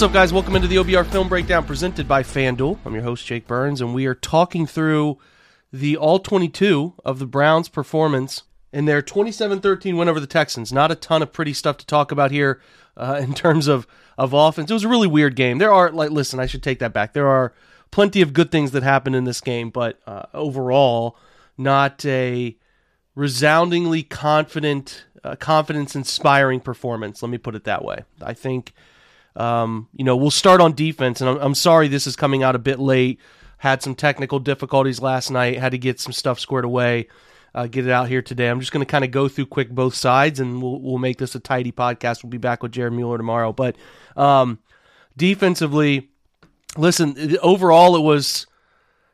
What's up, guys? Welcome into the OBR Film Breakdown presented by FanDuel. I'm your host, Jake Burns, and we are talking through the all 22 of the Browns' performance in their 27 13 win over the Texans. Not a ton of pretty stuff to talk about here uh, in terms of, of offense. It was a really weird game. There are, like, listen, I should take that back. There are plenty of good things that happened in this game, but uh, overall, not a resoundingly confident, uh, confidence inspiring performance. Let me put it that way. I think. Um, you know, we'll start on defense, and I'm, I'm sorry this is coming out a bit late. Had some technical difficulties last night. Had to get some stuff squared away. Uh, get it out here today. I'm just going to kind of go through quick both sides, and we'll we'll make this a tidy podcast. We'll be back with Jared Mueller tomorrow. But um, defensively, listen. Overall, it was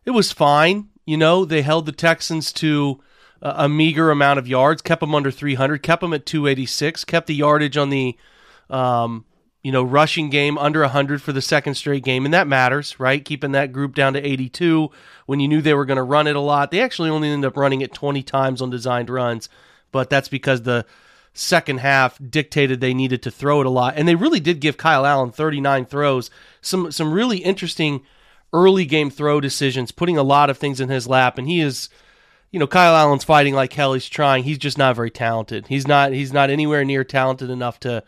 it was fine. You know, they held the Texans to a, a meager amount of yards, kept them under 300, kept them at 286, kept the yardage on the um, you know, rushing game under 100 for the second straight game, and that matters, right? Keeping that group down to 82 when you knew they were going to run it a lot. They actually only ended up running it 20 times on designed runs, but that's because the second half dictated they needed to throw it a lot, and they really did give Kyle Allen 39 throws. Some some really interesting early game throw decisions, putting a lot of things in his lap, and he is you know, Kyle Allen's fighting like hell. He's trying. He's just not very talented. He's not. He's not anywhere near talented enough to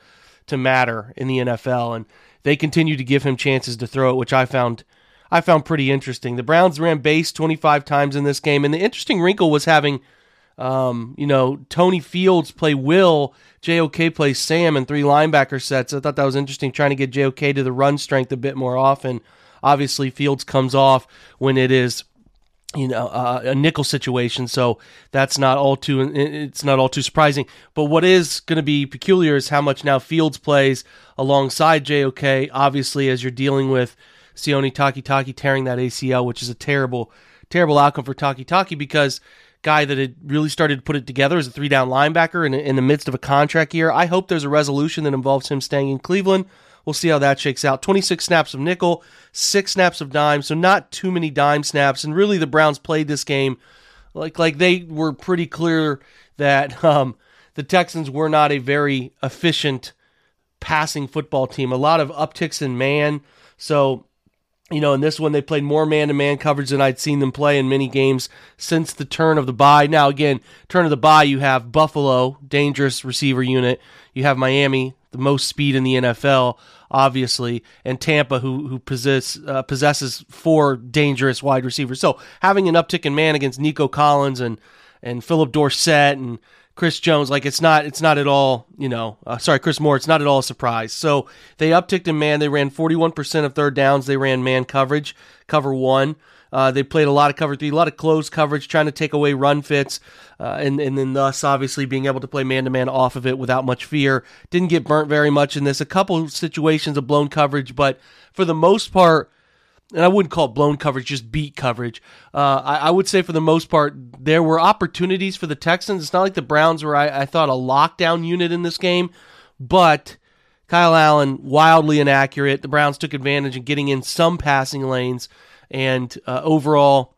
to matter in the NFL. And they continue to give him chances to throw it, which I found I found pretty interesting. The Browns ran base 25 times in this game, and the interesting wrinkle was having, um, you know, Tony Fields play Will, JOK play Sam, and three linebacker sets. I thought that was interesting, trying to get JOK to the run strength a bit more often. Obviously, Fields comes off when it is you know uh, a nickel situation. So that's not all too it's not all too surprising. But what is going to be peculiar is how much now fields plays alongside jok obviously as you're dealing with sione takitaki tearing that acl which is a terrible terrible outcome for takitaki because guy that had really started to put it together as a three down linebacker in, in the midst of a contract year. I hope there's a resolution that involves him staying in cleveland We'll see how that shakes out. 26 snaps of nickel, six snaps of dime, so not too many dime snaps. And really, the Browns played this game like like they were pretty clear that um, the Texans were not a very efficient passing football team. A lot of upticks in man. So you know, in this one, they played more man to man coverage than I'd seen them play in many games since the turn of the bye. Now, again, turn of the bye, you have Buffalo, dangerous receiver unit. You have Miami, the most speed in the NFL, obviously, and Tampa, who who possess, uh, possesses four dangerous wide receivers. So having an uptick in man against Nico Collins and and Phillip Dorsett and Chris Jones, like it's not it's not at all you know uh, sorry Chris Moore, it's not at all a surprise. So they upticked in man. They ran 41% of third downs. They ran man coverage, cover one. Uh, they played a lot of cover three, a lot of close coverage, trying to take away run fits, uh, and and then thus obviously being able to play man to man off of it without much fear. Didn't get burnt very much in this. A couple situations of blown coverage, but for the most part, and I wouldn't call it blown coverage, just beat coverage. Uh, I, I, would say for the most part, there were opportunities for the Texans. It's not like the Browns were, I, I thought, a lockdown unit in this game, but Kyle Allen wildly inaccurate. The Browns took advantage of getting in some passing lanes. And uh, overall,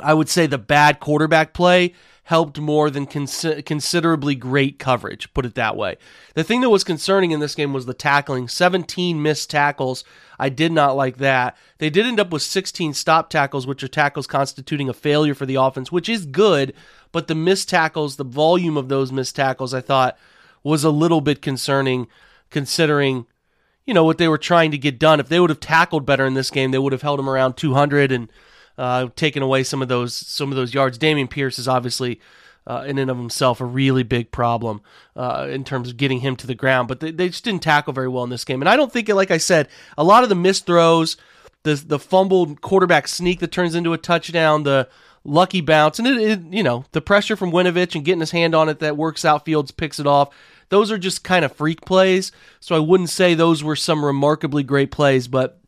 I would say the bad quarterback play helped more than cons- considerably great coverage, put it that way. The thing that was concerning in this game was the tackling 17 missed tackles. I did not like that. They did end up with 16 stop tackles, which are tackles constituting a failure for the offense, which is good, but the missed tackles, the volume of those missed tackles, I thought was a little bit concerning considering you know what they were trying to get done. If they would have tackled better in this game, they would have held him around 200 and uh, taken away some of those some of those yards. Dameon Pierce is obviously uh, in and of himself a really big problem uh, in terms of getting him to the ground, but they, they just didn't tackle very well in this game. And I don't think like I said, a lot of the missed throws, the the fumbled quarterback sneak that turns into a touchdown, the lucky bounce, and it, it you know the pressure from Winovich and getting his hand on it that works out. Fields picks it off. Those are just kind of freak plays. So I wouldn't say those were some remarkably great plays, but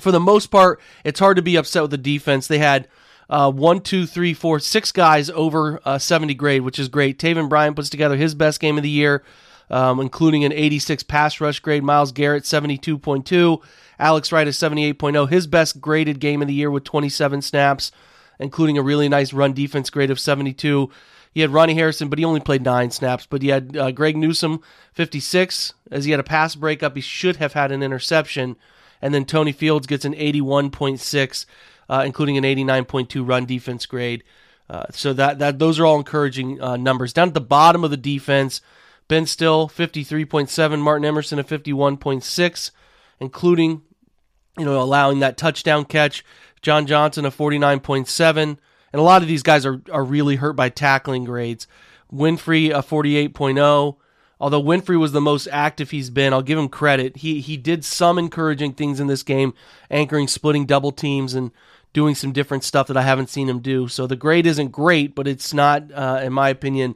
for the most part, it's hard to be upset with the defense. They had uh, one, two, three, four, six guys over uh, 70 grade, which is great. Taven Bryan puts together his best game of the year, um, including an 86 pass rush grade. Myles Garrett, 72.2. Alex Wright is 78.0. His best graded game of the year with 27 snaps, including a really nice run defense grade of 72. He had Ronnie Harrison, but he only played nine snaps. But he had uh, Greg Newsome, 56, as he had a pass breakup. He should have had an interception. And then Tony Fields gets an 81.6, uh, including an 89.2 run defense grade. Uh, so that that those are all encouraging uh, numbers. Down at the bottom of the defense, Ben Stille 53.7, Martin Emerson a 51.6, including you know allowing that touchdown catch. John Johnson a 49.7. And a lot of these guys are, are really hurt by tackling grades. Winfrey, a 48.0. Although Winfrey was the most active he's been, I'll give him credit. He he did some encouraging things in this game, anchoring, splitting double teams, and doing some different stuff that I haven't seen him do. So the grade isn't great, but it's not, uh, in my opinion,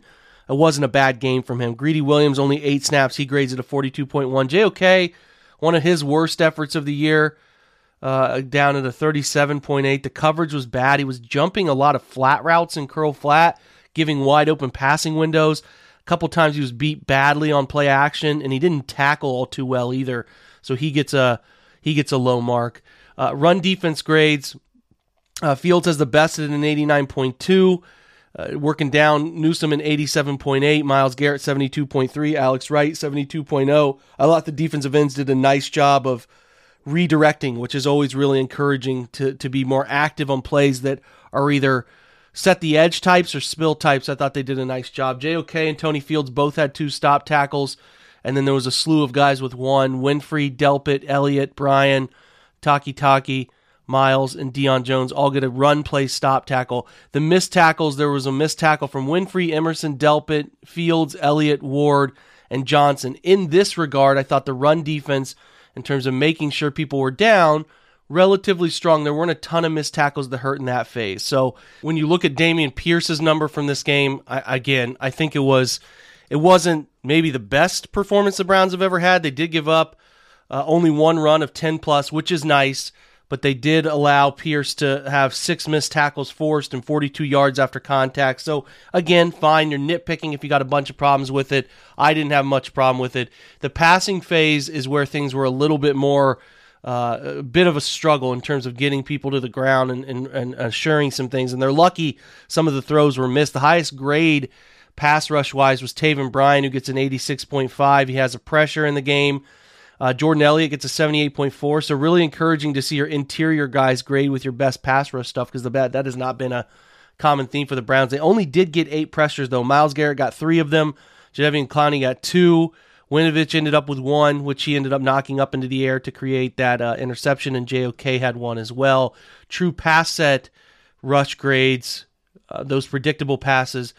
it wasn't a bad game from him. Greedy Williams only eight snaps. He grades it a 42.1. JOK, one of his worst efforts of the year uh, down at a 37.8. The coverage was bad. He was jumping a lot of flat routes and curl flat, giving wide open passing windows. A couple times he was beat badly on play action, and he didn't tackle all too well either. So he gets a he gets a low mark. Uh, run defense grades. Uh, Fields has the best at an 89.2. Uh, working down Newsome in 87.8, Myles Garrett 72.3, Alex Wright 72.0. I thought the defensive ends did a nice job of redirecting, which is always really encouraging to to be more active on plays that are either set the edge types or spill types. I thought they did a nice job. JOK and Tony Fields both had two stop tackles, and then there was a slew of guys with one: Winfrey, Delpit, Elliott, Bryan, Takitaki. Myles and Deion Jones all get a run play stop tackle. The missed tackles, there was a missed tackle from Winfrey, Emerson, Delpit, Fields, Elliott, Ward, and Johnson. In this regard, I thought the run defense in terms of making sure people were down relatively strong. There weren't a ton of missed tackles that hurt in that phase. So when you look at Dameon Pierce's number from this game, I, again, I think it was it wasn't maybe the best performance the Browns have ever had. They did give up uh, only one run of 10 plus, which is nice, but they did allow Pierce to have six missed tackles forced and 42 yards after contact. So again, fine. You're nitpicking if you got a bunch of problems with it. I didn't have much problem with it. The passing phase is where things were a little bit more. Uh, a bit of a struggle in terms of getting people to the ground and, and, and assuring some things. And they're lucky some of the throws were missed. The highest grade pass rush wise was Taven Bryan, who gets an 86.5. He has a pressure in the game. Uh, Jordan Elliott gets a 78.4. So really encouraging to see your interior guys grade with your best pass rush stuff because the bad that has not been a common theme for the Browns. They only did get eight pressures though. Myles Garrett got three of them. Jadeveon Clowney got two. Winovich ended up with one, which he ended up knocking up into the air to create that uh, interception, and JOK had one as well. True pass set rush grades, uh, those predictable passes.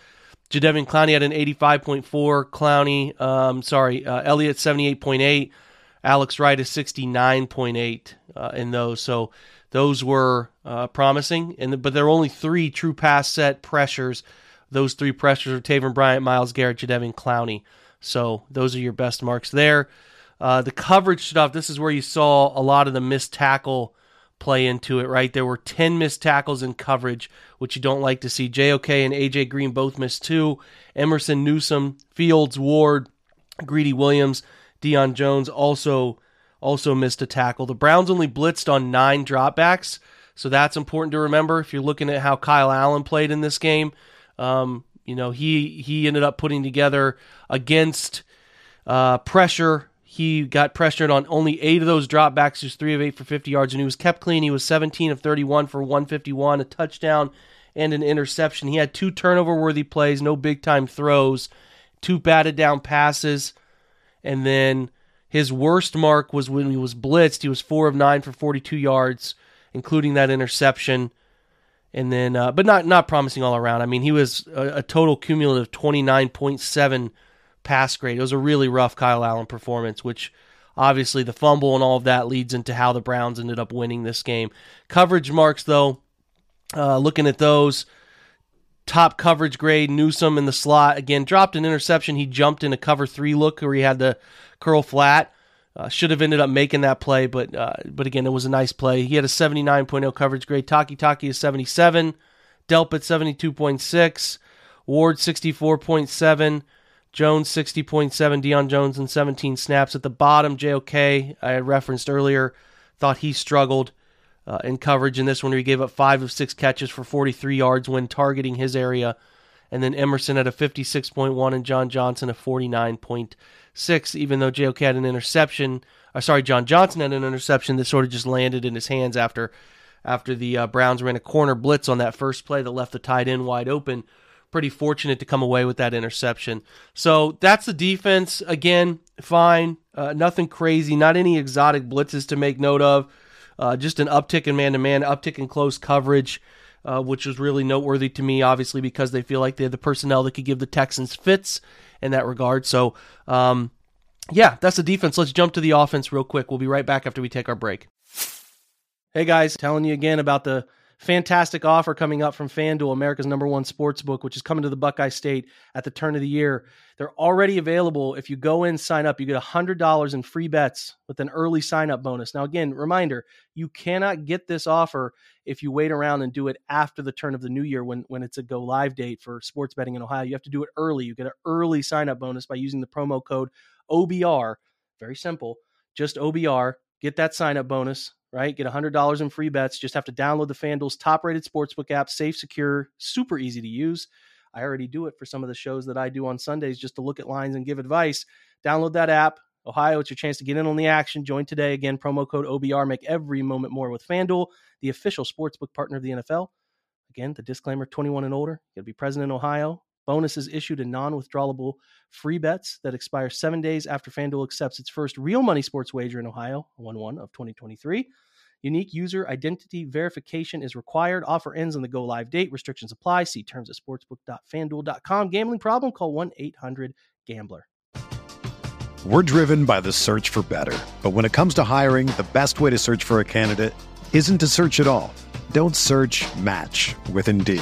Jadeveon Clowney had an 85.4. Clowney, um, sorry, uh, Elliott 78.8. Alex Wright is 69.8 uh, in those. So those were uh, promising. And but there are only three true pass set pressures. Those three pressures are Taven Bryan, Myles Garrett, Jadeveon Clowney. So those are your best marks there. Uh, the coverage stuff. This is where you saw a lot of the missed tackle play into it. Right, there were 10 missed tackles in coverage, which you don't like to see. JOK and AJ Green both missed two. Emerson, Newsome, Fields, Ward, Greedy Williams Deion Jones also also missed a tackle. The Browns only blitzed on nine dropbacks, so that's important to remember if you're looking at how Kyle Allen played in this game. Um, you know, he he ended up putting together against uh, pressure. He got pressured on only eight of those dropbacks, He was three of eight for 50 yards, and he was kept clean. He was 17 of 31 for 151, a touchdown and an interception. He had two turnover worthy plays, no big time throws, two batted down passes, and then his worst mark was when he was blitzed. He was four of nine for 42 yards, including that interception. And then, uh, but not not promising all around. I mean, he was a, a total cumulative 29.7 pass grade. It was a really rough Kyle Allen performance, which obviously the fumble and all of that leads into how the Browns ended up winning this game. Coverage marks, though, uh, looking at those, top coverage grade, Newsome in the slot. Again, dropped an interception. He jumped in a cover three look where he had to curl flat. Uh, should have ended up making that play, but uh, but again, it was a nice play. He had a 79.0 coverage grade. Takitaki is 77. Delpit 72.6. Ward 64.7. Jones 60.7. Deion Jones in 17 snaps. At the bottom, JOK, I referenced earlier, thought he struggled uh, in coverage in this one where he gave up five of six catches for 43 yards when targeting his area. And then Emerson at a 56.1 and John Johnson a 49.6, even though JOK had an interception. Or sorry, John Johnson had an interception that sort of just landed in his hands after after the uh, Browns ran a corner blitz on that first play that left the tight end wide open. Pretty fortunate to come away with that interception. So that's the defense. Again, fine. Uh, nothing crazy. Not any exotic blitzes to make note of. Uh, just an uptick in man to man, uptick in close coverage, uh, which was really noteworthy to me, obviously, because they feel like they have the personnel that could give the Texans fits in that regard. So, um, yeah, that's the defense. Let's jump to the offense real quick. We'll be right back after we take our break. Hey guys, telling you again about the fantastic offer coming up from FanDuel, America's number one sports book, which is coming to the Buckeye State at the turn of the year. They're already available. If you go in, sign up, you get $100 in free bets with an early sign up bonus. Now, again, reminder you cannot get this offer if you wait around and do it after the turn of the new year when, when it's a go live date for sports betting in Ohio. You have to do it early. You get an early sign up bonus by using the promo code OBR. Very simple. Just OBR. Get that sign up bonus right? Get $100 in free bets. Just have to download the FanDuel's top rated sportsbook app, safe, secure, super easy to use. I already do it for some of the shows that I do on Sundays just to look at lines and give advice. Download that app. Ohio, it's your chance to get in on the action. Join today. Again, promo code OBR. Make every moment more with FanDuel, the official sportsbook partner of the NFL. Again, the disclaimer 21 and older. You got to be present in Ohio. Bonuses issued in non withdrawable free bets that expire seven days after FanDuel accepts its first real money sports wager in Ohio, 1 1 of 2023. Unique user identity verification is required. Offer ends on the go live date. Restrictions apply. See terms at sportsbook.fanduel.com. Gambling problem? Call 1 800 Gambler. We're driven by the search for better. But when it comes to hiring, the best way to search for a candidate isn't to search at all. Don't search match with Indeed.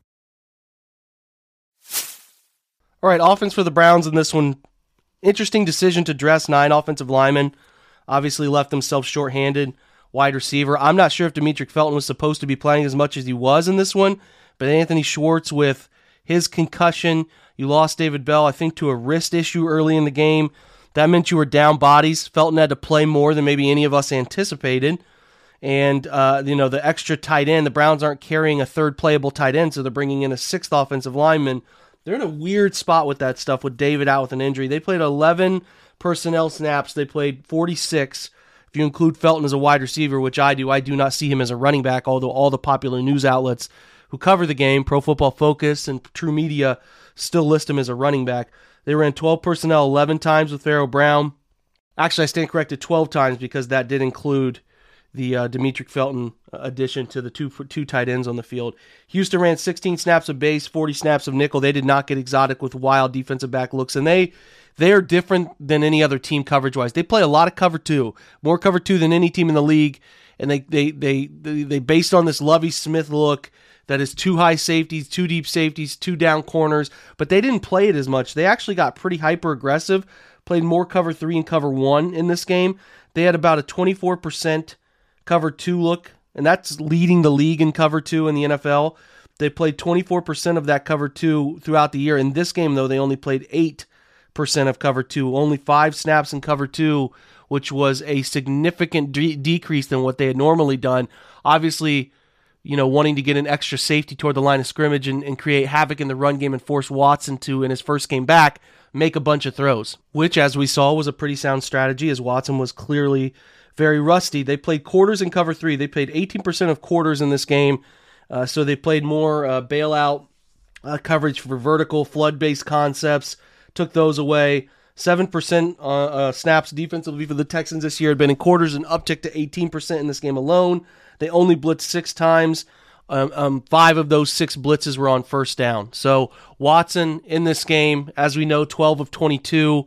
All right, offense for the Browns in this one. Interesting decision to dress nine offensive linemen. Obviously left themselves shorthanded. Wide receiver. I'm not sure if Demetric Felton was supposed to be playing as much as he was in this one, but Anthony Schwartz with his concussion, you lost David Bell, I think, to a wrist issue early in the game. That meant you were down bodies. Felton had to play more than maybe any of us anticipated. And, uh, you know, the extra tight end, the Browns aren't carrying a third playable tight end, so they're bringing in a sixth offensive lineman. They're in a weird spot with that stuff with David out with an injury. They played 11 personnel snaps, they played 46. If you include Felton as a wide receiver, which I do, I do not see him as a running back, although all the popular news outlets who cover the game, Pro Football Focus and True Media, still list him as a running back. They ran 12 personnel 11 times with Pharaoh Brown. Actually, I stand corrected 12 times because that did include the uh, Demetric Felton addition to the two two tight ends on the field. Houston ran 16 snaps of base, 40 snaps of nickel. They did not get exotic with wild defensive back looks, and they they are different than any other team coverage wise. They play a lot of cover two, more cover two than any team in the league, and they they they they, they based on this Lovie Smith look that is two high safeties, two deep safeties, two down corners, but they didn't play it as much. They actually got pretty hyper aggressive, played more cover three and cover one in this game. They had about a 24% cover two look, and that's leading the league in cover two in the NFL. They played 24% of that cover two throughout the year. In this game, though, they only played 8% of cover two, only five snaps in cover two, which was a significant de- decrease than what they had normally done. Obviously, you know, wanting to get an extra safety toward the line of scrimmage and, and create havoc in the run game and force Watson to, in his first game back, make a bunch of throws, which, as we saw, was a pretty sound strategy as Watson was clearly very rusty. They played quarters in cover three. They played 18% of quarters in this game. Uh, so they played more uh, bailout uh, coverage for vertical flood based concepts, took those away. 7% uh, uh, snaps defensively for the Texans this year had been in quarters and uptick to 18% in this game alone. They only blitzed six times. Um, um, five of those six blitzes were on first down. So Watson in this game, as we know, 12 of 22.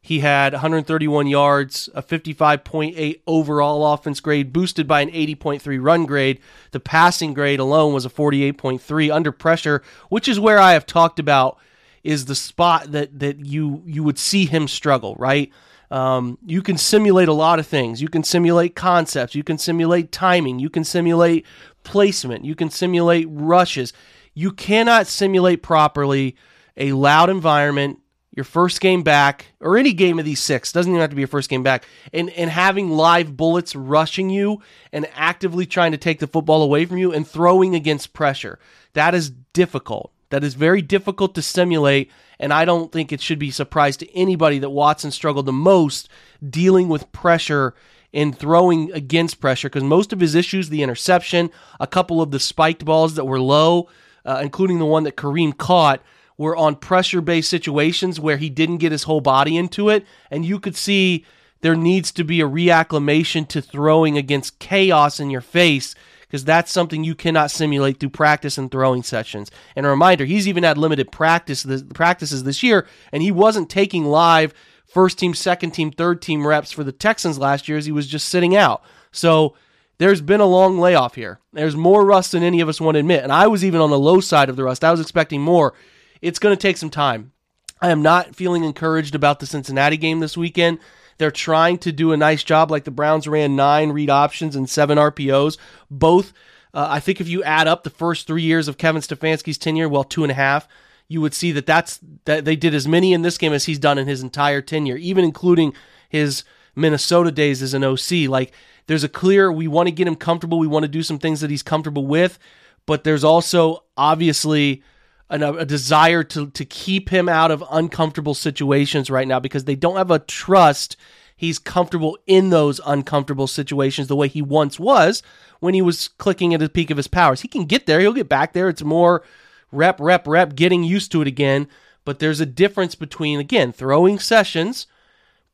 He had 131 yards, a 55.8 overall offense grade, boosted by an 80.3 run grade. The passing grade alone was a 48.3 under pressure, which is where I have talked about is the spot that that you you would see him struggle, right? Um, you can simulate a lot of things. You can simulate concepts. You can simulate timing. You can simulate placement. You can simulate rushes. You cannot simulate properly a loud environment your first game back, or any game of these six, doesn't even have to be your first game back, and, and having live bullets rushing you and actively trying to take the football away from you and throwing against pressure. That is difficult. That is very difficult to simulate, and I don't think it should be a surprise to anybody that Watson struggled the most dealing with pressure and throwing against pressure because most of his issues, the interception, a couple of the spiked balls that were low, uh, including the one that Kareem caught, were on pressure based situations where he didn't get his whole body into it. And you could see there needs to be a reacclimation to throwing against chaos in your face because that's something you cannot simulate through practice and throwing sessions. And a reminder, he's even had limited practice this, practices this year, and he wasn't taking live first team, second team, third team reps for the Texans last year as he was just sitting out. So there's been a long layoff here. There's more rust than any of us want to admit. And I was even on the low side of the rust. I was expecting more it's going to take some time. I am not feeling encouraged about the Cincinnati game this weekend. They're trying to do a nice job, like the Browns ran nine read options and seven RPOs. Both, uh, I think, if you add up the first three years of Kevin Stefanski's tenure, well, two and a half, you would see that that's that they did as many in this game as he's done in his entire tenure, even including his Minnesota days as an OC. Like, there's a clear we want to get him comfortable. We want to do some things that he's comfortable with, but there's also obviously an, a desire to to keep him out of uncomfortable situations right now because they don't have a trust he's comfortable in those uncomfortable situations the way he once was when he was clicking at the peak of his powers. He can get there, he'll get back there. It's more rep, rep, rep, getting used to it again. But there's a difference between, again, throwing sessions,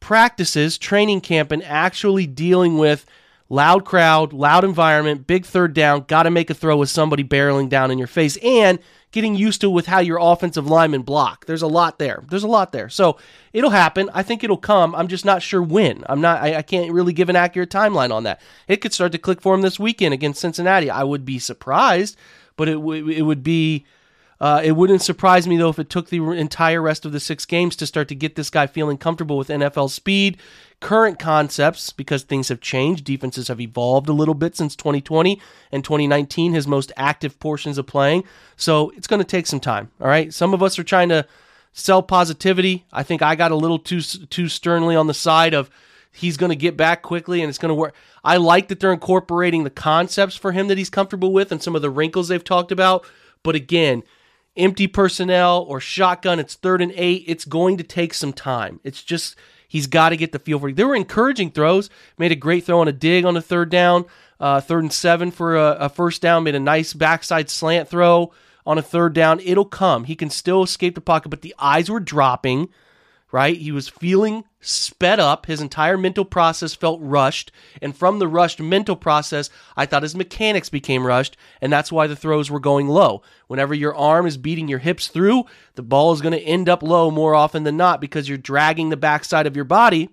practices, training camp, and actually dealing with loud crowd, loud environment, big third down, got to make a throw with somebody barreling down in your face. And getting used to with how your offensive linemen block. There's a lot there. There's a lot there. So it'll happen. I think it'll come. I'm just not sure when. I'm not. I, I can't really give an accurate timeline on that. It could start to click for him this weekend against Cincinnati. I would be surprised, but it w- it would be Uh, it wouldn't surprise me though if it took the entire rest of the six games to start to get this guy feeling comfortable with NFL speed, current concepts, because things have changed. Defenses have evolved a little bit since 2020 and 2019, his most active portions of playing. So it's going to take some time. All right. Some of us are trying to sell positivity. I think I got a little too too sternly on the side of he's going to get back quickly and it's going to work. I like that they're incorporating the concepts for him that he's comfortable with and some of the wrinkles they've talked about. But again, empty personnel or shotgun, it's third and eight. It's going to take some time. It's just he's got to get the feel for it. There were encouraging throws. Made a great throw on a dig on a third down, uh, third and seven for a, a first down. Made a nice backside slant throw on a third down. It'll come. He can still escape the pocket, but the eyes were dropping right? He was feeling sped up. His entire mental process felt rushed. And from the rushed mental process, I thought his mechanics became rushed. And that's why the throws were going low. Whenever your arm is beating your hips through, the ball is going to end up low more often than not because you're dragging the backside of your body.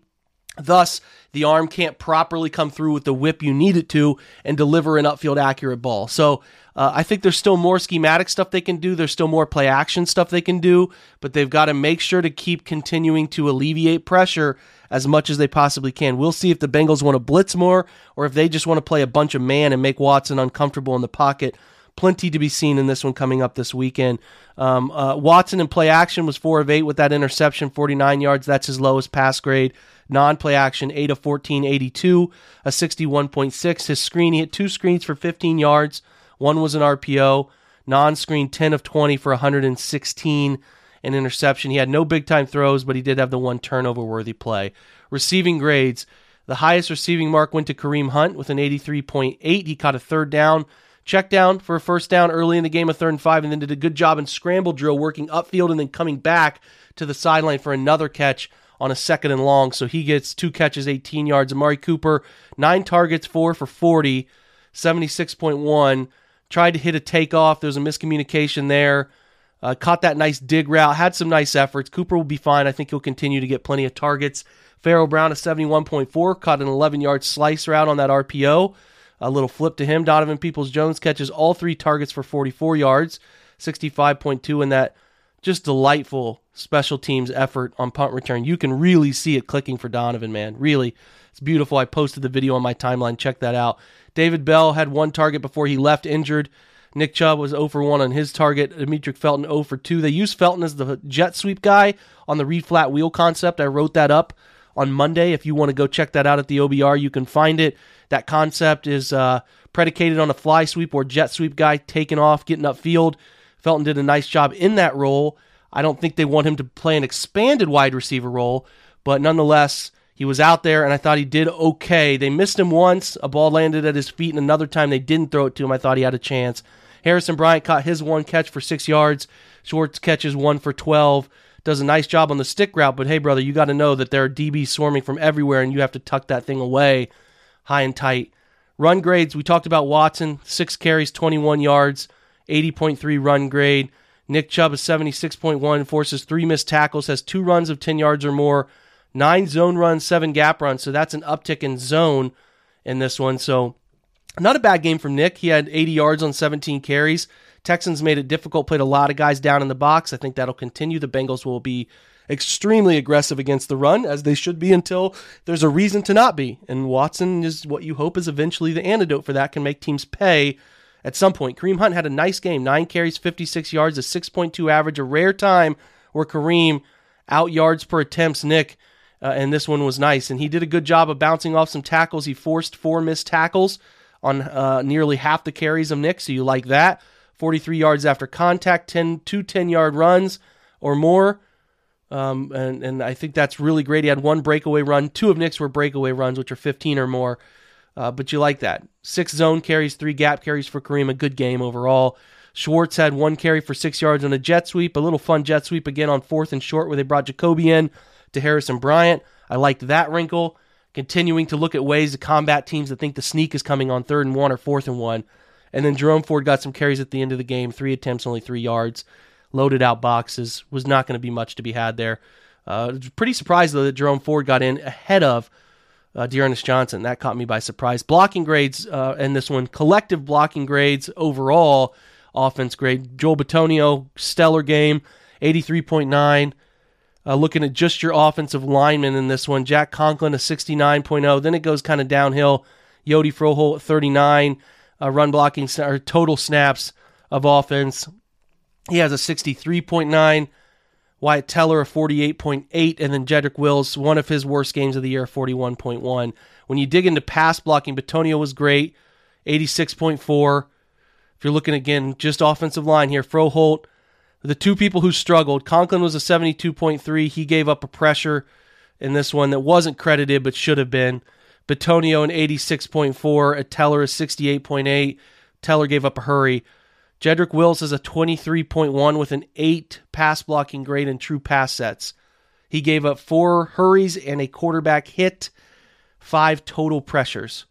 Thus, the arm can't properly come through with the whip you need it to and deliver an upfield accurate ball. So, uh, I think there's still more schematic stuff they can do. There's still more play action stuff they can do, but they've got to make sure to keep continuing to alleviate pressure as much as they possibly can. We'll see if the Bengals want to blitz more or if they just want to play a bunch of man and make Watson uncomfortable in the pocket. Plenty to be seen in this one coming up this weekend. Um, uh, Watson in play action was 4 of 8 with that interception, 49 yards. That's his lowest pass grade. Non play action, 8 of 14, 82, a 61.6. His screen, he hit two screens for 15 yards. One was an RPO, non screen 10 of 20 for 116 an interception. He had no big time throws, but he did have the one turnover worthy play. Receiving grades the highest receiving mark went to Kareem Hunt with an 83.8. He caught a third down, check down for a first down early in the game, a third and five, and then did a good job in scramble drill, working upfield and then coming back to the sideline for another catch on a second and long. So he gets two catches, 18 yards. Amari Cooper, nine targets, four for 40, 76.1 tried to hit a takeoff. There was a miscommunication there. Uh, caught that nice dig route, had some nice efforts. Cooper will be fine. I think he'll continue to get plenty of targets. Pharaoh Brown, a 71.4, caught an 11 yard slice route on that RPO. A little flip to him. Donovan Peoples Jones catches all three targets for 44 yards, 65.2 in that just delightful special teams effort on punt return. You can really see it clicking for Donovan, man. Really. It's beautiful. I posted the video on my timeline. Check that out. David Bell had one target before he left injured. Nick Chubb was 0 for 1 on his target. Demetric Felton 0 for 2. They used Felton as the jet sweep guy on the read flat wheel concept. I wrote that up on Monday. If you want to go check that out at the OBR, you can find it. That concept is uh, predicated on a fly sweep or jet sweep guy taking off, getting upfield. Felton did a nice job in that role. I don't think they want him to play an expanded wide receiver role, but nonetheless, he was out there, and I thought he did okay. They missed him once. A ball landed at his feet, and another time they didn't throw it to him. I thought he had a chance. Harrison Bryant caught his one catch for six yards. Schwartz catches one for 12. Does a nice job on the stick route, but hey, brother, you got to know that there are DBs swarming from everywhere, and you have to tuck that thing away high and tight. Run grades, we talked about Watson, six carries, 21 yards, 80.3 run grade. Nick Chubb is 76.1, forces three missed tackles, has two runs of 10 yards or more nine zone runs, seven gap runs. So that's an uptick in zone in this one. So not a bad game from Nick. He had 80 yards on 17 carries. Texans made it difficult, played a lot of guys down in the box. I think that'll continue. The Bengals will be extremely aggressive against the run, as they should be until there's a reason to not be. And Watson is what you hope is eventually the antidote for that, can make teams pay at some point. Kareem Hunt had a nice game nine carries, 56 yards, a 6.2 average, a rare time where Kareem out yards per attempts Nick uh, and this one was nice. And he did a good job of bouncing off some tackles. He forced four missed tackles on uh, nearly half the carries of Nick, so you like that. 43 yards after contact, 10, two 10 yard runs or more. Um, and, and I think that's really great. He had one breakaway run. Two of Nick's were breakaway runs, which are 15 or more. Uh, but you like that. Six zone carries, three gap carries for Kareem. A good game overall. Schwartz had one carry for six yards on a jet sweep. A little fun jet sweep again on fourth and short where they brought Jacoby in to Harrison Bryant. I liked that wrinkle. Continuing to look at ways to combat teams that think the sneak is coming on third and one or fourth and one. And then Jerome Ford got some carries at the end of the game, three attempts, only three yards, loaded out boxes. Was not going to be much to be had there. Uh, pretty surprised though that Jerome Ford got in ahead of uh, D'Ernest Johnson. That caught me by surprise. Blocking grades uh, in this one, collective blocking grades overall offense grade. Joel Bitonio, stellar game, 83.9. Uh, looking at just your offensive linemen in this one, Jack Conklin a 69.0. Then it goes kind of downhill. Hjalte Froholdt 39. Uh, run blocking or total snaps of offense. He has a 63.9. Wyatt Teller a 48.8, and then Jedrick Wills, one of his worst games of the year, 41.1. When you dig into pass blocking, Bitonio was great, 86.4. If you're looking again, just offensive line here, Froholdt, the two people who struggled, Conklin was a 72.3. He gave up a pressure in this one that wasn't credited but should have been. Bitonio an 86.4, a Teller a 68.8. Teller gave up a hurry. Jedrick Wills is a 23.1 with an 8 pass blocking grade in true pass sets. He gave up four hurries and a quarterback hit, five total pressures.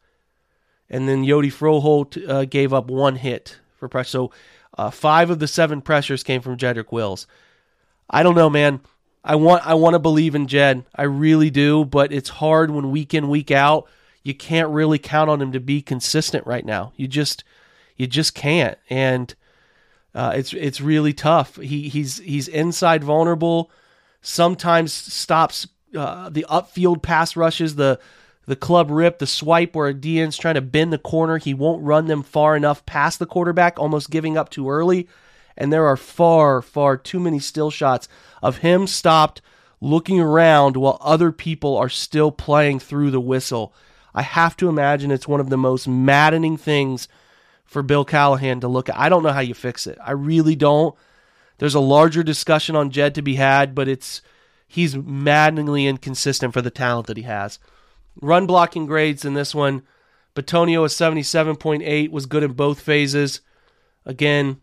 And then Hjalte Froholdt uh, gave up one hit for pressure. So uh, five of the seven pressures came from Jedrick Wills. I don't know, man. I want I want to believe in Jed. I really do, but it's hard when week in week out you can't really count on him to be consistent right now. You just you just can't, and uh, it's it's really tough. He he's he's inside vulnerable. Sometimes stops uh, the upfield pass rushes, the the club rip, the swipe where a DN's trying to bend the corner. He won't run them far enough past the quarterback, almost giving up too early. And there are far, far too many still shots of him stopped looking around while other people are still playing through the whistle. I have to imagine it's one of the most maddening things for Bill Callahan to look at. I don't know how you fix it. I really don't. There's a larger discussion on Jed to be had, but it's he's maddeningly inconsistent for the talent that he has. Run blocking grades in this one. Bitonio is 77.8, was good in both phases. Again,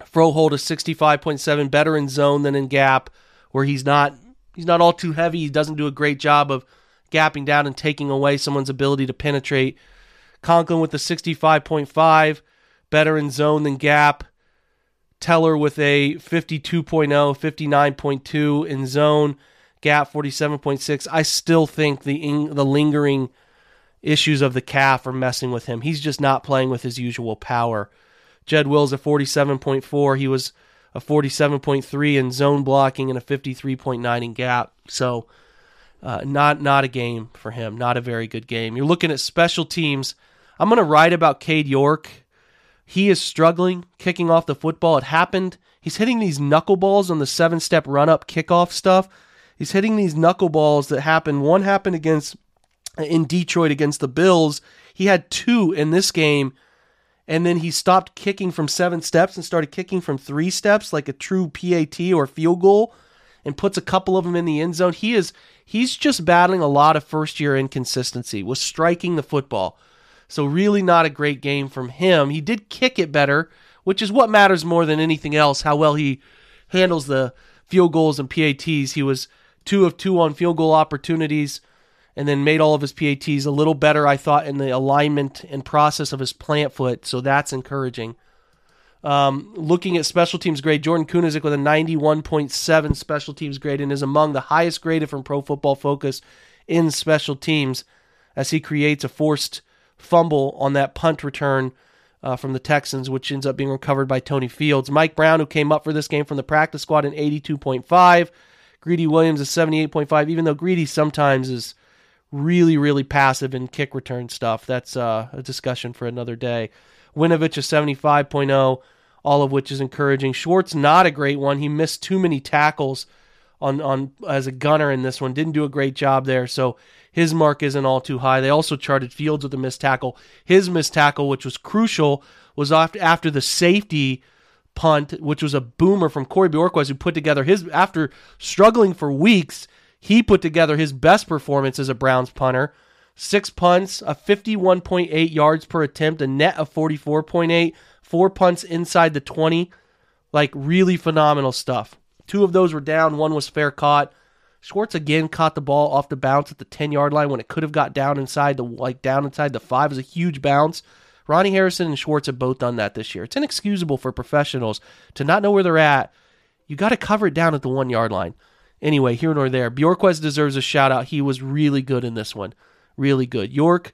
Froholdt is 65.7, better in zone than in gap, where he's not he's not all too heavy. He doesn't do a great job of gapping down and taking away someone's ability to penetrate. Conklin with the 65.5, better in zone than gap. Teller with a 52.0, 59.2 in zone, gap 47.6. I still think the the lingering issues of the calf are messing with him. He's just not playing with his usual power. Jed Wills at 47.4. He was a 47.3 in zone blocking and a 53.9 in gap. So uh, not not a game for him. Not a very good game. You're looking at special teams. I'm going to write about Cade York. He is struggling kicking off the football. It happened. He's hitting these knuckleballs on the seven step run up kickoff stuff. He's hitting these knuckleballs that happened. One happened against in Detroit against the Bills. He had two in this game, and then he stopped kicking from seven steps and started kicking from three steps, like a true PAT or field goal, and puts a couple of them in the end zone. He is he's just battling a lot of first year inconsistency. with striking the football. So really not a great game from him. He did kick it better, which is what matters more than anything else, how well he handles the field goals and PATs. He was 2 of 2 on field goal opportunities and then made all of his PATs a little better I thought in the alignment and process of his plant foot, so that's encouraging. Um, looking at special teams grade, Jordan Kunaszyk with a 91.7 special teams grade and is among the highest graded from Pro Football Focus in special teams as he creates a forced fumble on that punt return uh, from the Texans, which ends up being recovered by Tony Fields. Mike Brown, who came up for this game from the practice squad, an 82.5. Greedy Williams is 78.5, even though Greedy sometimes is really, really passive in kick return stuff. That's uh, a discussion for another day. Winovich is 75.0, all of which is encouraging. Schwartz, not a great one. He missed too many tackles on, on as a gunner in this one. Didn't do a great job there. So his mark isn't all too high. They also charted Fields with a missed tackle. His missed tackle, which was crucial, was after the safety punt, which was a boomer from Corey Bojorquez, who put together his after struggling for weeks. He put together his best performance as a Browns punter. Six punts, a 51.8 yards per attempt, a net of 44.8, four punts inside the 20. Like really phenomenal stuff. Two of those were down, one was fair caught. Schwartz again caught the ball off the bounce at the 10 yard line when it could have got down inside the like down inside the five. is a huge bounce. Ronnie Harrison and Schwartz have both done that this year. It's inexcusable for professionals to not know where they're at. You got to cover it down at the one yard line. Anyway, here nor there. Bojorquez deserves a shout out. He was really good in this one. Really good. York,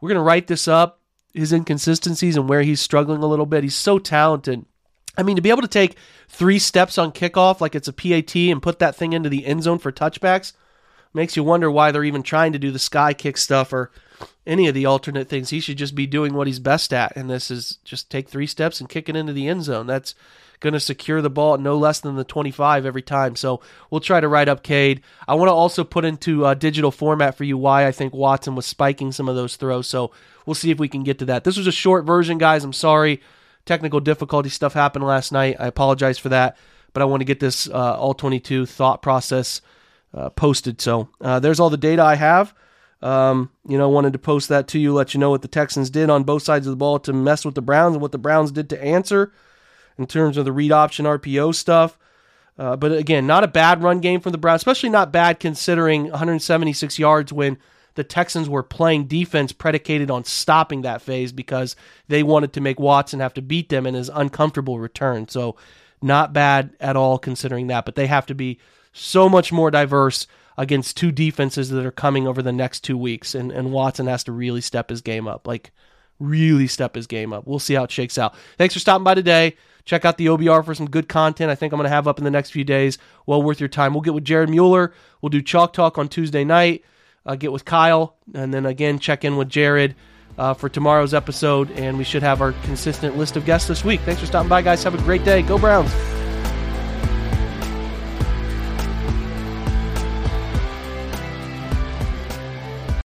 we're going to write this up, his inconsistencies and where he's struggling a little bit. He's so talented. I mean, to be able to take three steps on kickoff like it's a PAT and put that thing into the end zone for touchbacks makes you wonder why they're even trying to do the sky kick stuff or any of the alternate things. He should just be doing what he's best at, and this is just take three steps and kick it into the end zone. That's going to secure the ball no less than the 25 every time. So we'll try to write up Cade. I want to also put into a digital format for you why I think Watson was spiking some of those throws. So we'll see if we can get to that. This was a short version, guys. I'm sorry. Technical difficulty stuff happened last night. I apologize for that, but I want to get this uh, all 22 thought process uh, posted. So uh, there's all the data I have. Um, you know, wanted to post that to you, let you know what the Texans did on both sides of the ball to mess with the Browns and what the Browns did to answer in terms of the read option RPO stuff. Uh, but again, not a bad run game from the Browns, especially not bad considering 176 yards when the Texans were playing defense predicated on stopping that phase because they wanted to make Watson have to beat them in his uncomfortable return. So, not bad at all considering that, but they have to be so much more diverse against two defenses that are coming over the next two weeks. And, and Watson has to really step his game up. Like, really step his game up. We'll see how it shakes out. Thanks for stopping by today. Check out the OBR for some good content. I think I'm going to have up in the next few days. Well worth your time. We'll get with Jared Mueller. We'll do Chalk Talk on Tuesday night. Uh, get with Kyle. And then again, check in with Jared uh, for tomorrow's episode. And we should have our consistent list of guests this week. Thanks for stopping by, guys. Have a great day. Go Browns.